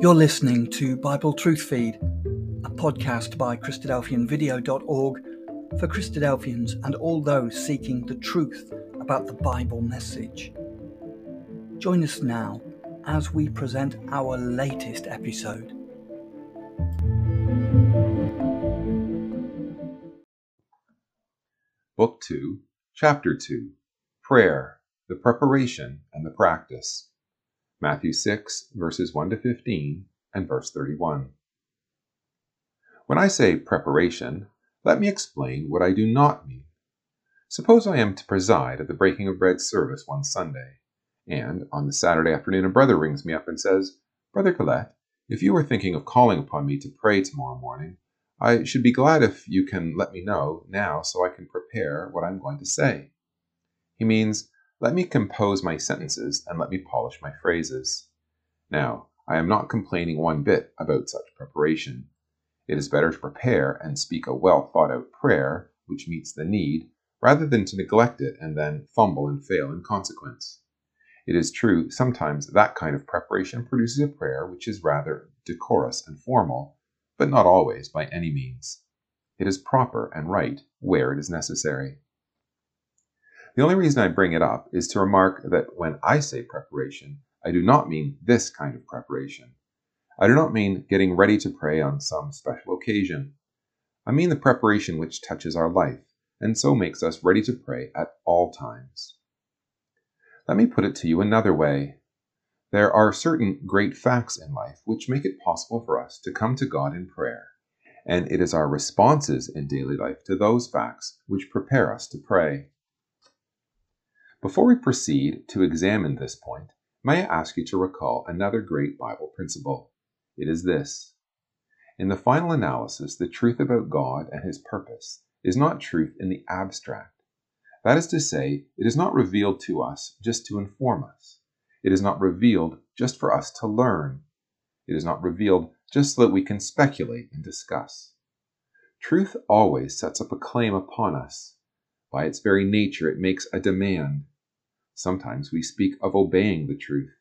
You're listening to Bible Truth Feed, a podcast by Christadelphianvideo.org for Christadelphians and all those seeking the truth about the Bible message. Join us now as we present our latest episode. Book 2, Chapter 2 Prayer, the Preparation and the Practice. Matthew 6, verses 1 to 15, and verse 31. When I say preparation, let me explain what I do not mean. Suppose I am to preside at the breaking of bread service one Sunday, and on the Saturday afternoon a brother rings me up and says, Brother Colette, if you are thinking of calling upon me to pray tomorrow morning, I should be glad if you can let me know now so I can prepare what I'm going to say. He means, let me compose my sentences and let me polish my phrases. Now, I am not complaining one bit about such preparation. It is better to prepare and speak a well thought out prayer, which meets the need, rather than to neglect it and then fumble and fail in consequence. It is true, sometimes that kind of preparation produces a prayer which is rather decorous and formal, but not always by any means. It is proper and right where it is necessary. The only reason I bring it up is to remark that when I say preparation, I do not mean this kind of preparation. I do not mean getting ready to pray on some special occasion. I mean the preparation which touches our life, and so makes us ready to pray at all times. Let me put it to you another way. There are certain great facts in life which make it possible for us to come to God in prayer, and it is our responses in daily life to those facts which prepare us to pray. Before we proceed to examine this point, may I ask you to recall another great Bible principle? It is this. In the final analysis, the truth about God and His purpose is not truth in the abstract. That is to say, it is not revealed to us just to inform us. It is not revealed just for us to learn. It is not revealed just so that we can speculate and discuss. Truth always sets up a claim upon us. By its very nature, it makes a demand. Sometimes we speak of obeying the truth.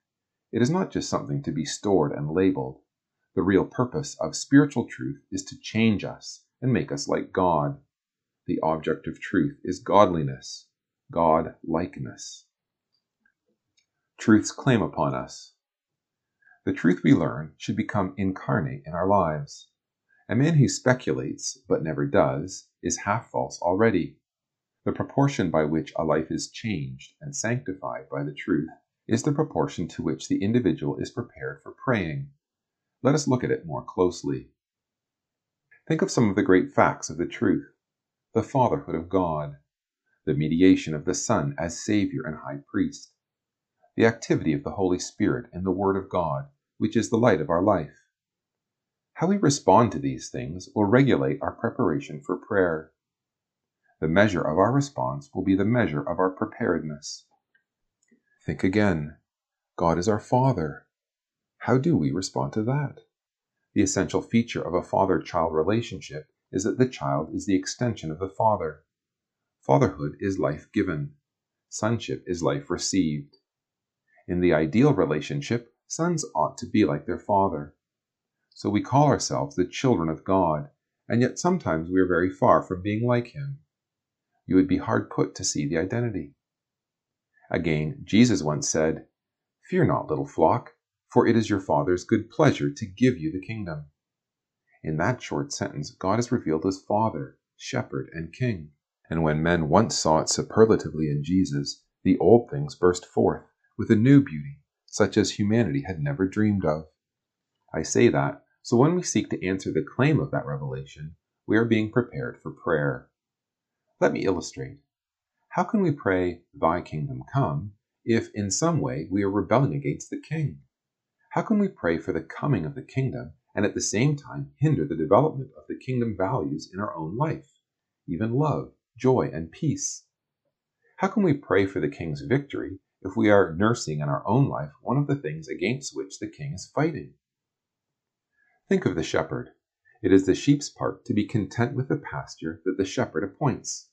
It is not just something to be stored and labeled. The real purpose of spiritual truth is to change us and make us like God. The object of truth is godliness, God likeness. Truth's claim upon us. The truth we learn should become incarnate in our lives. A man who speculates but never does is half false already. The proportion by which a life is changed and sanctified by the truth is the proportion to which the individual is prepared for praying. Let us look at it more closely. Think of some of the great facts of the truth the fatherhood of God, the mediation of the Son as Savior and High Priest, the activity of the Holy Spirit in the Word of God, which is the light of our life. How we respond to these things will regulate our preparation for prayer. The measure of our response will be the measure of our preparedness. Think again. God is our Father. How do we respond to that? The essential feature of a father child relationship is that the child is the extension of the father. Fatherhood is life given, sonship is life received. In the ideal relationship, sons ought to be like their father. So we call ourselves the children of God, and yet sometimes we are very far from being like Him you would be hard put to see the identity. Again, Jesus once said, Fear not, little flock, for it is your Father's good pleasure to give you the kingdom. In that short sentence, God is revealed as Father, Shepherd, and King. And when men once saw it superlatively in Jesus, the old things burst forth with a new beauty, such as humanity had never dreamed of. I say that, so when we seek to answer the claim of that revelation, we are being prepared for prayer. Let me illustrate. How can we pray, Thy kingdom come, if in some way we are rebelling against the King? How can we pray for the coming of the kingdom and at the same time hinder the development of the kingdom values in our own life, even love, joy, and peace? How can we pray for the King's victory if we are nursing in our own life one of the things against which the King is fighting? Think of the shepherd. It is the sheep's part to be content with the pasture that the shepherd appoints.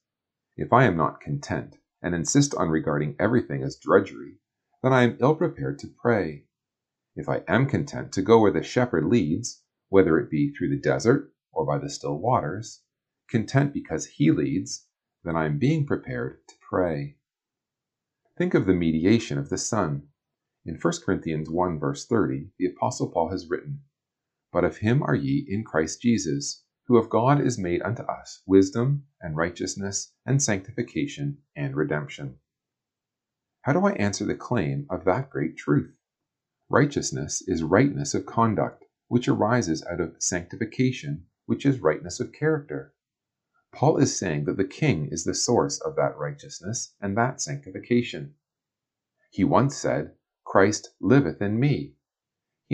If I am not content, and insist on regarding everything as drudgery, then I am ill prepared to pray. If I am content to go where the shepherd leads, whether it be through the desert or by the still waters, content because he leads, then I am being prepared to pray. Think of the mediation of the Son. In 1 Corinthians 1 verse 30, the Apostle Paul has written, But of him are ye in Christ Jesus, who of God is made unto us wisdom and righteousness and sanctification and redemption. How do I answer the claim of that great truth? Righteousness is rightness of conduct, which arises out of sanctification, which is rightness of character. Paul is saying that the king is the source of that righteousness and that sanctification. He once said, Christ liveth in me.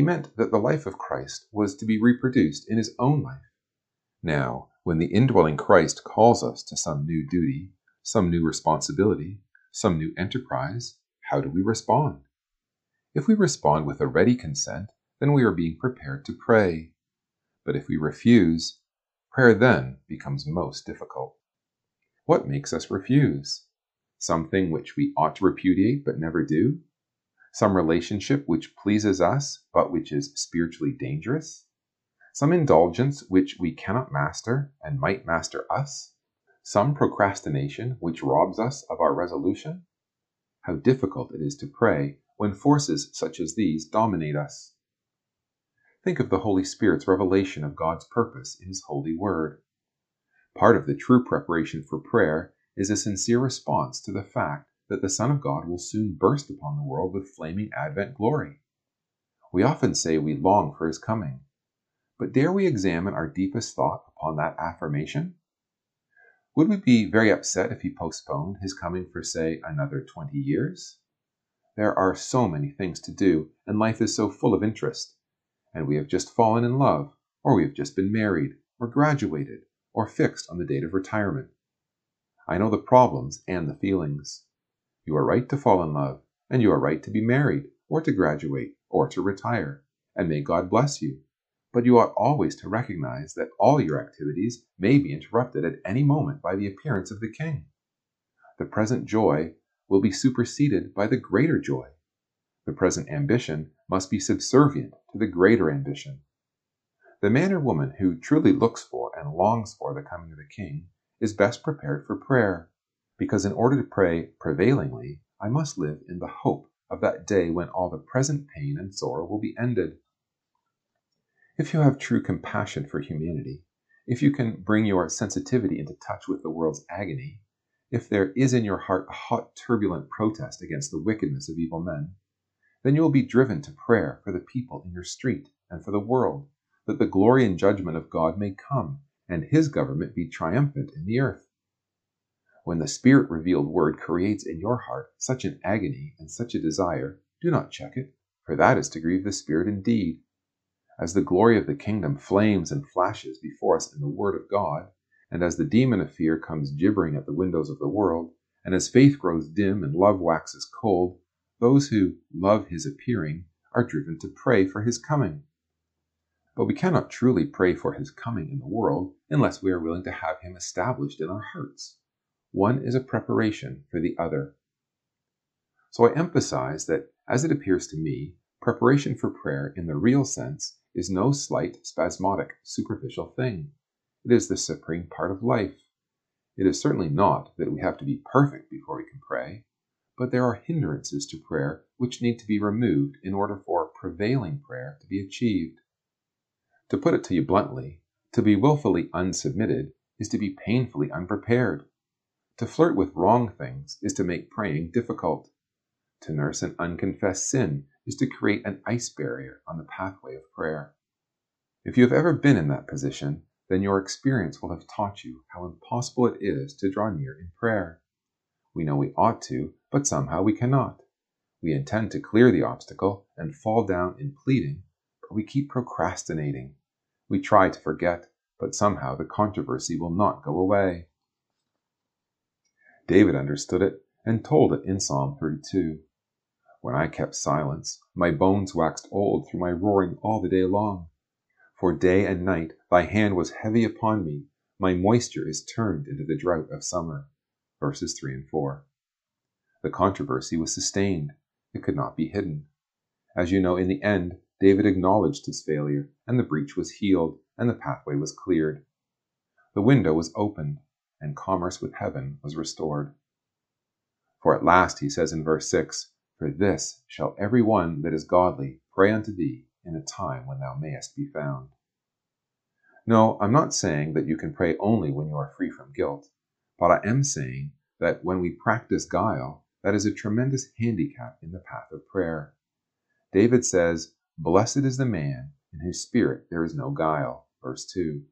He meant that the life of Christ was to be reproduced in his own life. Now, when the indwelling Christ calls us to some new duty, some new responsibility, some new enterprise, how do we respond? If we respond with a ready consent, then we are being prepared to pray. But if we refuse, prayer then becomes most difficult. What makes us refuse? Something which we ought to repudiate but never do? Some relationship which pleases us but which is spiritually dangerous? Some indulgence which we cannot master and might master us? Some procrastination which robs us of our resolution? How difficult it is to pray when forces such as these dominate us. Think of the Holy Spirit's revelation of God's purpose in His holy word. Part of the true preparation for prayer is a sincere response to the fact that the Son of God will soon burst upon the world with flaming Advent glory. We often say we long for His coming, but dare we examine our deepest thought upon that affirmation? Would we be very upset if He postponed His coming for, say, another twenty years? There are so many things to do, and life is so full of interest. And we have just fallen in love, or we have just been married, or graduated, or fixed on the date of retirement. I know the problems and the feelings. You are right to fall in love, and you are right to be married, or to graduate, or to retire, and may God bless you. But you ought always to recognize that all your activities may be interrupted at any moment by the appearance of the King. The present joy will be superseded by the greater joy. The present ambition must be subservient to the greater ambition. The man or woman who truly looks for and longs for the coming of the King is best prepared for prayer, because in order to pray prevailingly, I must live in the hope of that day when all the present pain and sorrow will be ended. If you have true compassion for humanity, if you can bring your sensitivity into touch with the world's agony, if there is in your heart a hot, turbulent protest against the wickedness of evil men, then you will be driven to prayer for the people in your street and for the world, that the glory and judgment of God may come, and his government be triumphant in the earth. When the Spirit revealed word creates in your heart such an agony and such a desire, do not check it, for that is to grieve the Spirit indeed. As the glory of the kingdom flames and flashes before us in the Word of God, and as the demon of fear comes gibbering at the windows of the world, and as faith grows dim and love waxes cold, those who love his appearing are driven to pray for his coming. But we cannot truly pray for his coming in the world unless we are willing to have him established in our hearts. One is a preparation for the other. So I emphasize that, as it appears to me, preparation for prayer in the real sense is no slight, spasmodic, superficial thing. It is the supreme part of life. It is certainly not that we have to be perfect before we can pray, but there are hindrances to prayer which need to be removed in order for prevailing prayer to be achieved. To put it to you bluntly, to be wilfully unsubmitted is to be painfully unprepared. To flirt with wrong things is to make praying difficult. To nurse an unconfessed sin is to create an ice barrier on the pathway of prayer. If you have ever been in that position, then your experience will have taught you how impossible it is to draw near in prayer. We know we ought to, but somehow we cannot. We intend to clear the obstacle and fall down in pleading, but we keep procrastinating. We try to forget, but somehow the controversy will not go away. David understood it and told it in Psalm 32. When I kept silence, my bones waxed old through my roaring all the day long. For day and night thy hand was heavy upon me, my moisture is turned into the drought of summer. Verses 3 and 4. The controversy was sustained, it could not be hidden. As you know, in the end, David acknowledged his failure, and the breach was healed, and the pathway was cleared. The window was opened, and commerce with heaven was restored. For at last he says in verse 6 For this shall every one that is godly pray unto thee in a time when thou mayest be found. No, I'm not saying that you can pray only when you are free from guilt, but I am saying that when we practice guile, that is a tremendous handicap in the path of prayer. David says, Blessed is the man in whose spirit there is no guile. Verse 2.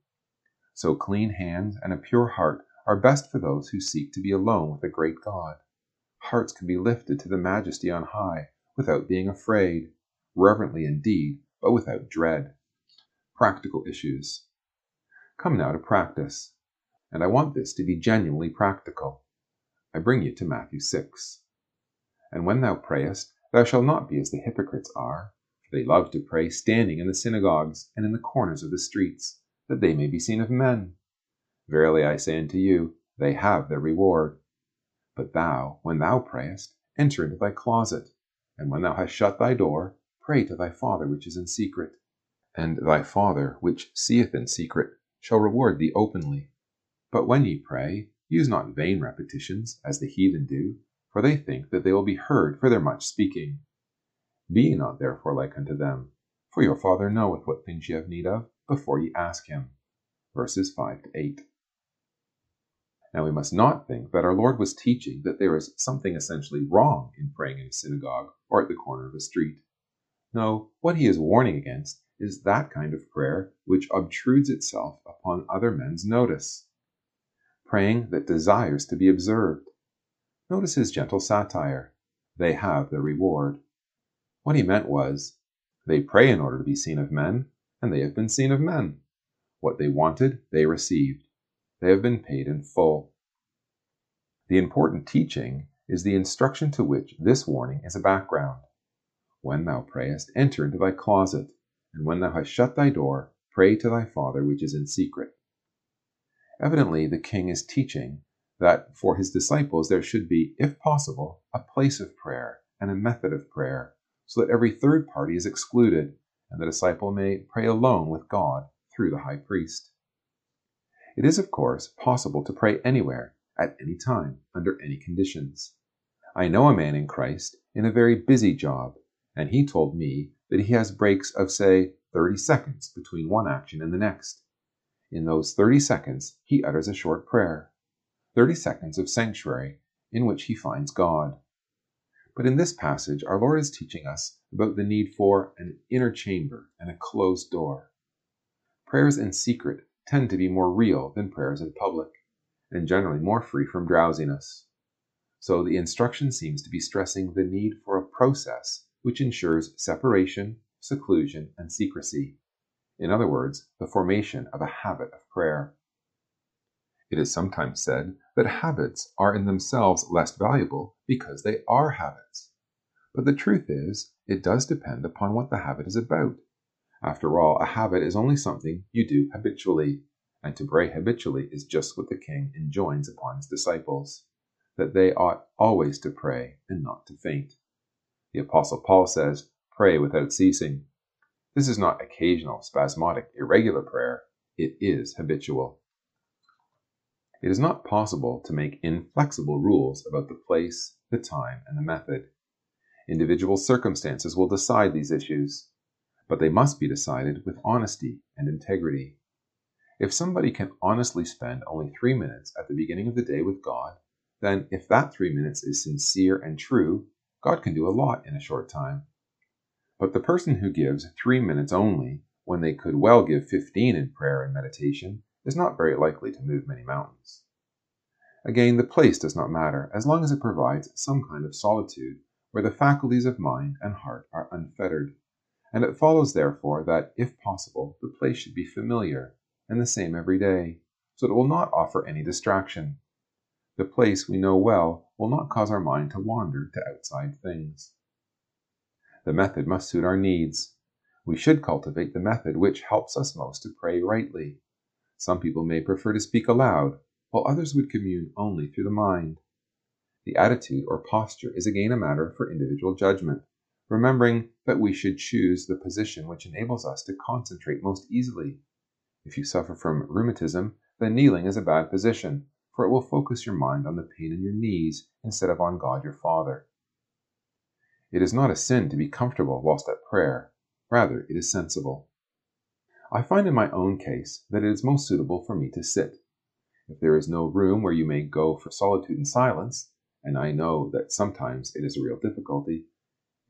So clean hands and a pure heart are best for those who seek to be alone with a great God. Hearts can be lifted to the majesty on high without being afraid, reverently indeed, but without dread. Practical issues. Come now to practice. And I want this to be genuinely practical. I bring you to Matthew 6. And when thou prayest, thou shalt not be as the hypocrites are for they love to pray standing in the synagogues and in the corners of the streets, that they may be seen of men. Verily I say unto you, they have their reward. But thou, when thou prayest, enter into thy closet, and when thou hast shut thy door, pray to thy Father which is in secret. And thy Father which seeth in secret shall reward thee openly. But when ye pray, use not vain repetitions, as the heathen do, for they think that they will be heard for their much speaking. Be ye not therefore like unto them, for your Father knoweth what things ye have need of before ye ask him. Verses 5 to 8. Now we must not think that our Lord was teaching that there is something essentially wrong in praying in a synagogue or at the corner of a street. No, what he is warning against is that kind of prayer which obtrudes itself upon other men's notice. Praying that desires to be observed. Notice his gentle satire. They have their reward. What he meant was, they pray in order to be seen of men, and they have been seen of men. What they wanted, they received. They have been paid in full. The important teaching is the instruction to which this warning is a background. When thou prayest, enter into thy closet, and when thou hast shut thy door, pray to thy Father which is in secret. Evidently, the king is teaching that for his disciples there should be, if possible, a place of prayer and a method of prayer so that every third party is excluded, and the disciple may pray alone with God through the high priest. It is, of course, possible to pray anywhere, at any time, under any conditions. I know a man in Christ in a very busy job, and he told me that he has breaks of, say, 30 seconds between one action and the next. In those 30 seconds, he utters a short prayer, 30 seconds of sanctuary in which he finds God. But in this passage, our Lord is teaching us about the need for an inner chamber and a closed door. Prayers in secret tend to be more real than prayers in public, and generally more free from drowsiness. So the instruction seems to be stressing the need for a process which ensures separation, seclusion, and secrecy. In other words, the formation of a habit of prayer. It is sometimes said that habits are in themselves less valuable because they are habits. But the truth is, it does depend upon what the habit is about. After all, a habit is only something you do habitually, and to pray habitually is just what the king enjoins upon his disciples that they ought always to pray and not to faint. The Apostle Paul says, Pray without ceasing. This is not occasional, spasmodic, irregular prayer, it is habitual. It is not possible to make inflexible rules about the place, the time, and the method. Individual circumstances will decide these issues, but they must be decided with honesty and integrity. If somebody can honestly spend only three minutes at the beginning of the day with God, then if that three minutes is sincere and true, God can do a lot in a short time. But the person who gives three minutes only, when they could well give fifteen in prayer and meditation, is not very likely to move many mountains. Again, the place does not matter, as long as it provides some kind of solitude where the faculties of mind and heart are unfettered. And it follows, therefore, that, if possible, the place should be familiar and the same every day, so that it will not offer any distraction. The place we know well will not cause our mind to wander to outside things. The method must suit our needs. We should cultivate the method which helps us most to pray rightly. Some people may prefer to speak aloud, while others would commune only through the mind. The attitude or posture is again a matter for individual judgment, remembering that we should choose the position which enables us to concentrate most easily. If you suffer from rheumatism, then kneeling is a bad position, for it will focus your mind on the pain in your knees instead of on God your Father. It is not a sin to be comfortable whilst at prayer, rather, it is sensible. I find in my own case that it is most suitable for me to sit. If there is no room where you may go for solitude and silence, and I know that sometimes it is a real difficulty,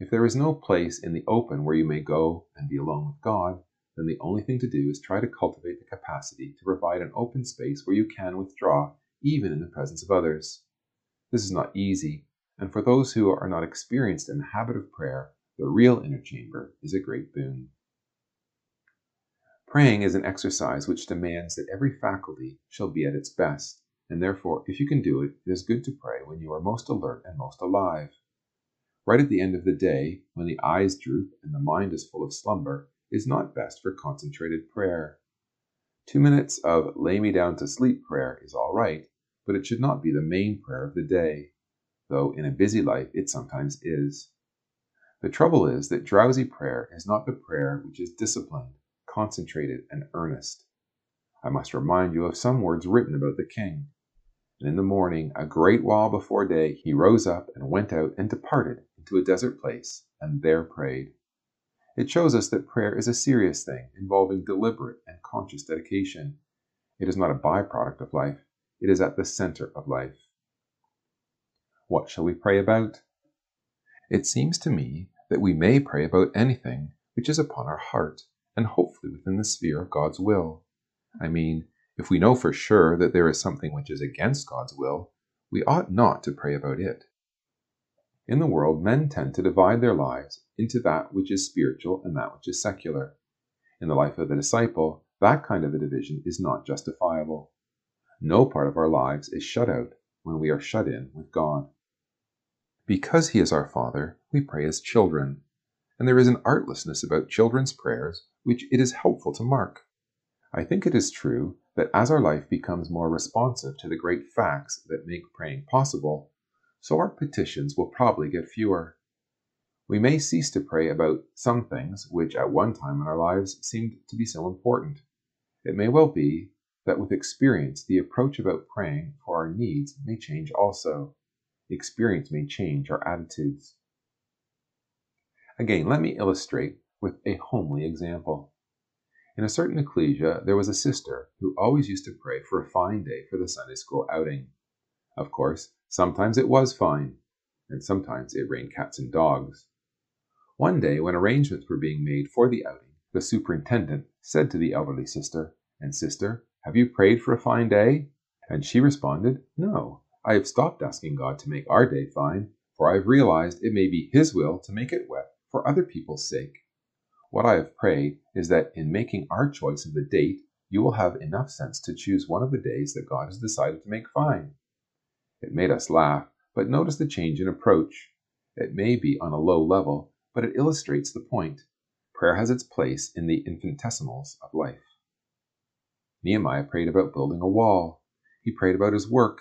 if there is no place in the open where you may go and be alone with God, then the only thing to do is try to cultivate the capacity to provide an open space where you can withdraw even in the presence of others. This is not easy, and for those who are not experienced in the habit of prayer, the real inner chamber is a great boon. Praying is an exercise which demands that every faculty shall be at its best, and therefore, if you can do it, it is good to pray when you are most alert and most alive. Right at the end of the day, when the eyes droop and the mind is full of slumber, is not best for concentrated prayer. Two minutes of lay me down to sleep prayer is all right, but it should not be the main prayer of the day though in a busy life it sometimes is. The trouble is that drowsy prayer is not the prayer which is disciplined, concentrated, and earnest. I must remind you of some words written about the king. And in the morning, a great while before day, he rose up and went out and departed into a desert place, and there prayed. It shows us that prayer is a serious thing, involving deliberate and conscious dedication. It is not a byproduct of life, it is at the center of life. What shall we pray about? It seems to me that we may pray about anything which is upon our heart, and hopefully within the sphere of God's will. I mean, if we know for sure that there is something which is against God's will, we ought not to pray about it. In the world, men tend to divide their lives into that which is spiritual and that which is secular. In the life of the disciple, that kind of a division is not justifiable. No part of our lives is shut out when we are shut in with God. Because He is our Father, we pray as children, and there is an artlessness about children's prayers which it is helpful to mark. I think it is true that as our life becomes more responsive to the great facts that make praying possible, so our petitions will probably get fewer. We may cease to pray about some things which at one time in our lives seemed to be so important. It may well be that with experience the approach about praying for our needs may change also experience may change our attitudes. Again, let me illustrate with a homely example. In a certain ecclesia, there was a sister who always used to pray for a fine day for the Sunday school outing. Of course, sometimes it was fine, and sometimes it rained cats and dogs. One day, when arrangements were being made for the outing, the superintendent said to the elderly sister, And sister, have you prayed for a fine day? And she responded, No, I have stopped asking God to make our day fine, for I have realized it may be His will to make it wet for other people's sake. What I have prayed is that in making our choice of the date, you will have enough sense to choose one of the days that God has decided to make fine. It made us laugh, but notice the change in approach. It may be on a low level, but it illustrates the point. Prayer has its place in the infinitesimals of life. Nehemiah prayed about building a wall. He prayed about his work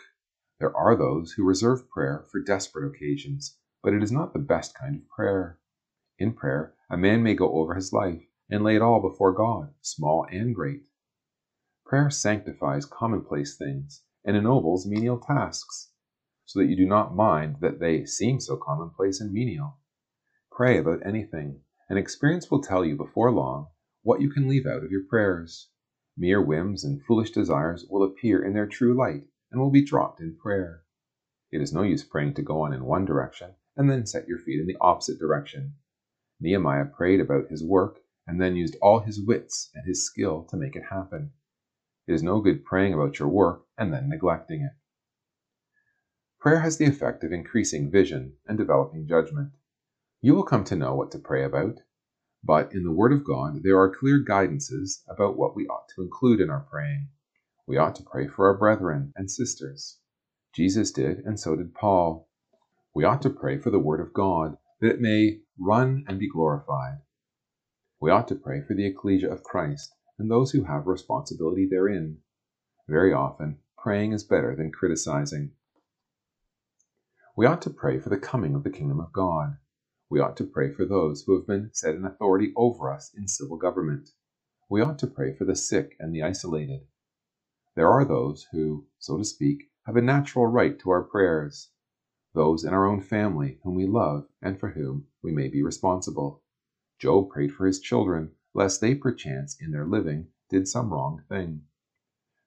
there are those who reserve prayer for desperate occasions, but it is not the best kind of prayer. In prayer, a man may go over his life and lay it all before God, small and great. Prayer sanctifies commonplace things and ennobles menial tasks, so that you do not mind that they seem so commonplace and menial. Pray about anything, and experience will tell you before long what you can leave out of your prayers. Mere whims and foolish desires will appear in their true light and will be dropped in prayer. It is no use praying to go on in one direction and then set your feet in the opposite direction. Nehemiah prayed about his work and then used all his wits and his skill to make it happen. It is no good praying about your work and then neglecting it. Prayer has the effect of increasing vision and developing judgment. You will come to know what to pray about, but in the Word of God there are clear guidances about what we ought to include in our praying. We ought to pray for our brethren and sisters. Jesus did, and so did Paul. We ought to pray for the Word of God, that it may run and be glorified. We ought to pray for the ecclesia of Christ and those who have responsibility therein. Very often, praying is better than criticizing. We ought to pray for the coming of the kingdom of God. We ought to pray for those who have been set in authority over us in civil government. We ought to pray for the sick and the isolated. There are those who, so to speak, have a natural right to our prayers, those in our own family whom we love and for whom we may be responsible. Job prayed for his children, lest they perchance in their living did some wrong thing.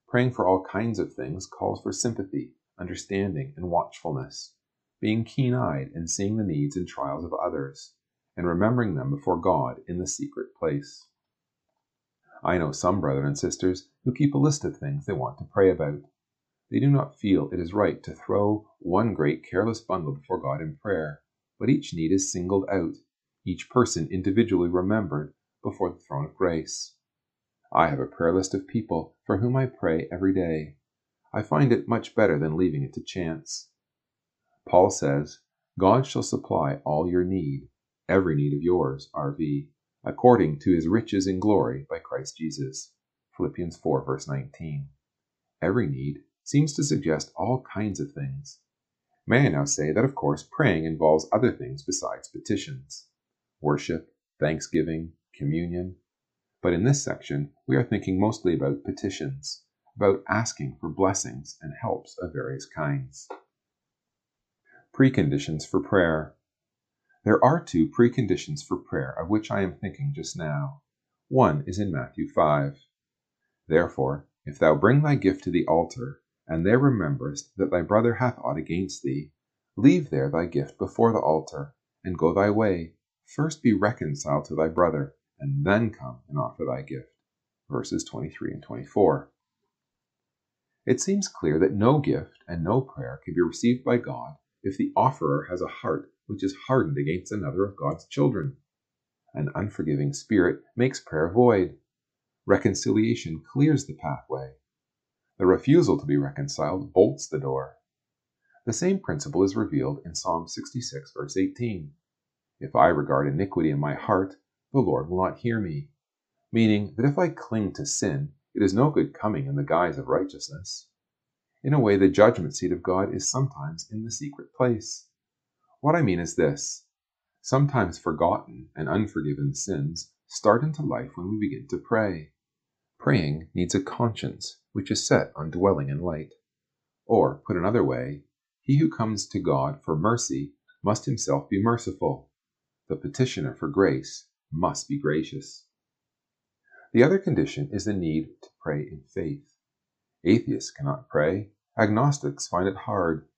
Praying for all kinds of things calls for sympathy, understanding, and watchfulness being keen eyed and seeing the needs and trials of others, and remembering them before God in the secret place. I know some brethren and sisters who keep a list of things they want to pray about. They do not feel it is right to throw one great careless bundle before God in prayer, but each need is singled out, each person individually remembered before the throne of grace. I have a prayer list of people for whom I pray every day. I find it much better than leaving it to chance. Paul says, God shall supply all your need, every need of yours, RV, according to his riches in glory by Christ Jesus. Philippians 4, verse 19. Every need seems to suggest all kinds of things. May I now say that, of course, praying involves other things besides petitions worship, thanksgiving, communion. But in this section, we are thinking mostly about petitions, about asking for blessings and helps of various kinds. Preconditions for prayer. There are two preconditions for prayer of which I am thinking just now. One is in Matthew 5. Therefore, if thou bring thy gift to the altar, and there rememberest that thy brother hath aught against thee, leave there thy gift before the altar, and go thy way. First be reconciled to thy brother, and then come and offer thy gift. Verses 23 and 24. It seems clear that no gift and no prayer can be received by God if the offerer has a heart which is hardened against another of God's children. An unforgiving spirit makes prayer void. Reconciliation clears the pathway. The refusal to be reconciled bolts the door. The same principle is revealed in Psalm 66, verse 18. If I regard iniquity in my heart, the Lord will not hear me. Meaning that if I cling to sin, it is no good coming in the guise of righteousness. In a way, the judgment seat of God is sometimes in the secret place. What I mean is this sometimes forgotten and unforgiven sins start into life when we begin to pray. Praying needs a conscience which is set on dwelling in light. Or, put another way, he who comes to God for mercy must himself be merciful. The petitioner for grace must be gracious. The other condition is the need to pray in faith. Atheists cannot pray. Agnostics find it hard.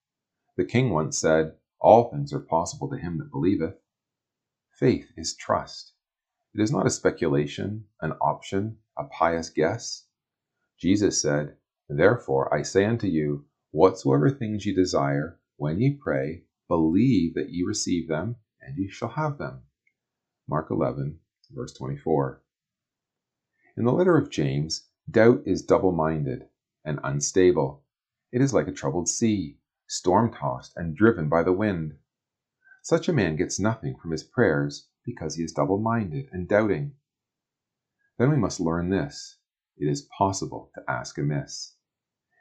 The king once said, All things are possible to him that believeth. Faith is trust. It is not a speculation, an option, a pious guess. Jesus said, Therefore I say unto you, whatsoever things ye desire, when ye pray, believe that ye receive them, and ye shall have them. Mark 11, verse 24. In the letter of James, doubt is double minded and unstable. It is like a troubled sea, storm tossed and driven by the wind. Such a man gets nothing from his prayers because he is double minded and doubting. Then we must learn this it is possible to ask amiss.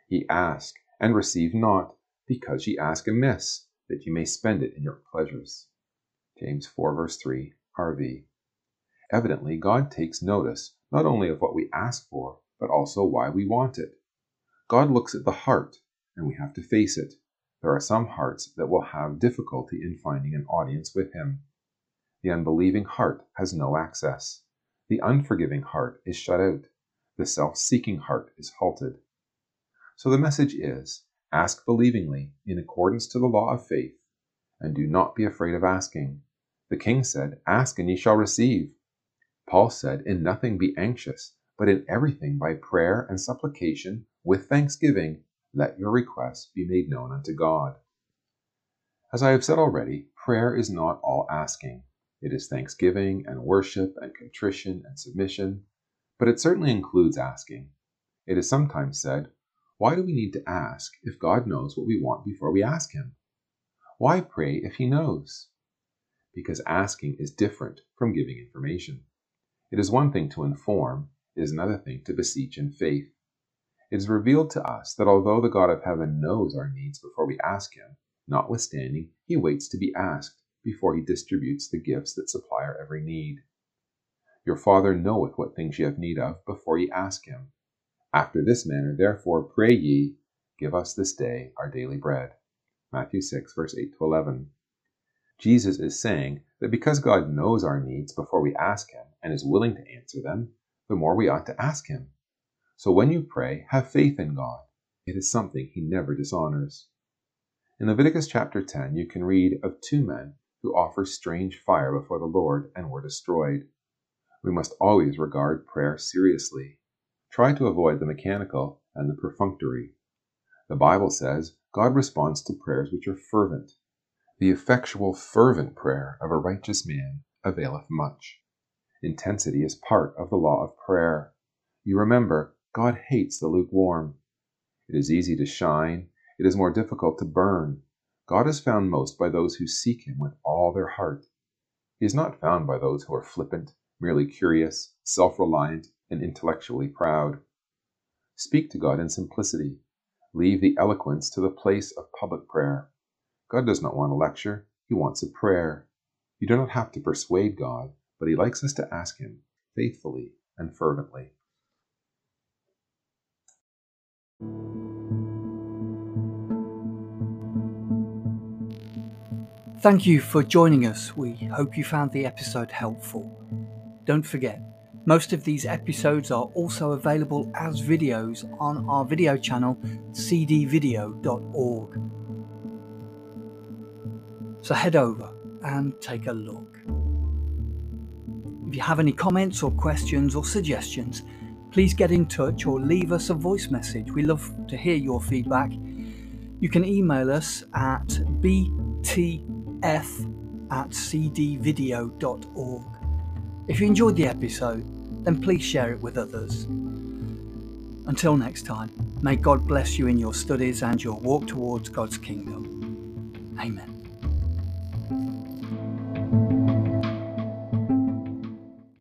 Ye ask and receive not, because ye ask amiss, that ye may spend it in your pleasures. James 4, verse 3, RV. Evidently, God takes notice not only of what we ask for, but also why we want it. God looks at the heart, and we have to face it. There are some hearts that will have difficulty in finding an audience with Him. The unbelieving heart has no access. The unforgiving heart is shut out. The self seeking heart is halted. So the message is ask believingly in accordance to the law of faith, and do not be afraid of asking. The king said, Ask and ye shall receive. Paul said, In nothing be anxious, but in everything by prayer and supplication with thanksgiving, let your requests be made known unto God. As I have said already, prayer is not all asking. It is thanksgiving and worship and contrition and submission, but it certainly includes asking. It is sometimes said, Why do we need to ask if God knows what we want before we ask Him? Why pray if He knows? Because asking is different from giving information. It is one thing to inform, it is another thing to beseech in faith. It is revealed to us that although the God of heaven knows our needs before we ask Him, notwithstanding, He waits to be asked, before he distributes the gifts that supply our every need. Your Father knoweth what things ye have need of before ye ask him. After this manner, therefore, pray ye, Give us this day our daily bread. Matthew 6, verse 8 to 11. Jesus is saying that because God knows our needs before we ask Him and is willing to answer them, the more we ought to ask Him. So when you pray, have faith in God. It is something He never dishonors. In Leviticus chapter 10, you can read of two men who offered strange fire before the Lord and were destroyed. We must always regard prayer seriously. Try to avoid the mechanical and the perfunctory. The Bible says God responds to prayers which are fervent. The effectual, fervent prayer of a righteous man availeth much. Intensity is part of the law of prayer. You remember, God hates the lukewarm. It is easy to shine, it is more difficult to burn. God is found most by those who seek Him with all their heart. He is not found by those who are flippant, merely curious, self reliant, and intellectually proud. Speak to God in simplicity. Leave the eloquence to the place of public prayer. God does not want a lecture, He wants a prayer. You do not have to persuade God, but He likes us to ask Him faithfully and fervently. Thank you for joining us. We hope you found the episode helpful. Don't forget, most of these episodes are also available as videos on our video channel, cdvideo.org. So head over and take a look. If you have any comments or questions or suggestions, please get in touch or leave us a voice message. We love to hear your feedback. You can email us at bt f at cdvideo.org. If you enjoyed the episode, then please share it with others. Until next time, may God bless you in your studies and your walk towards God's kingdom. Amen.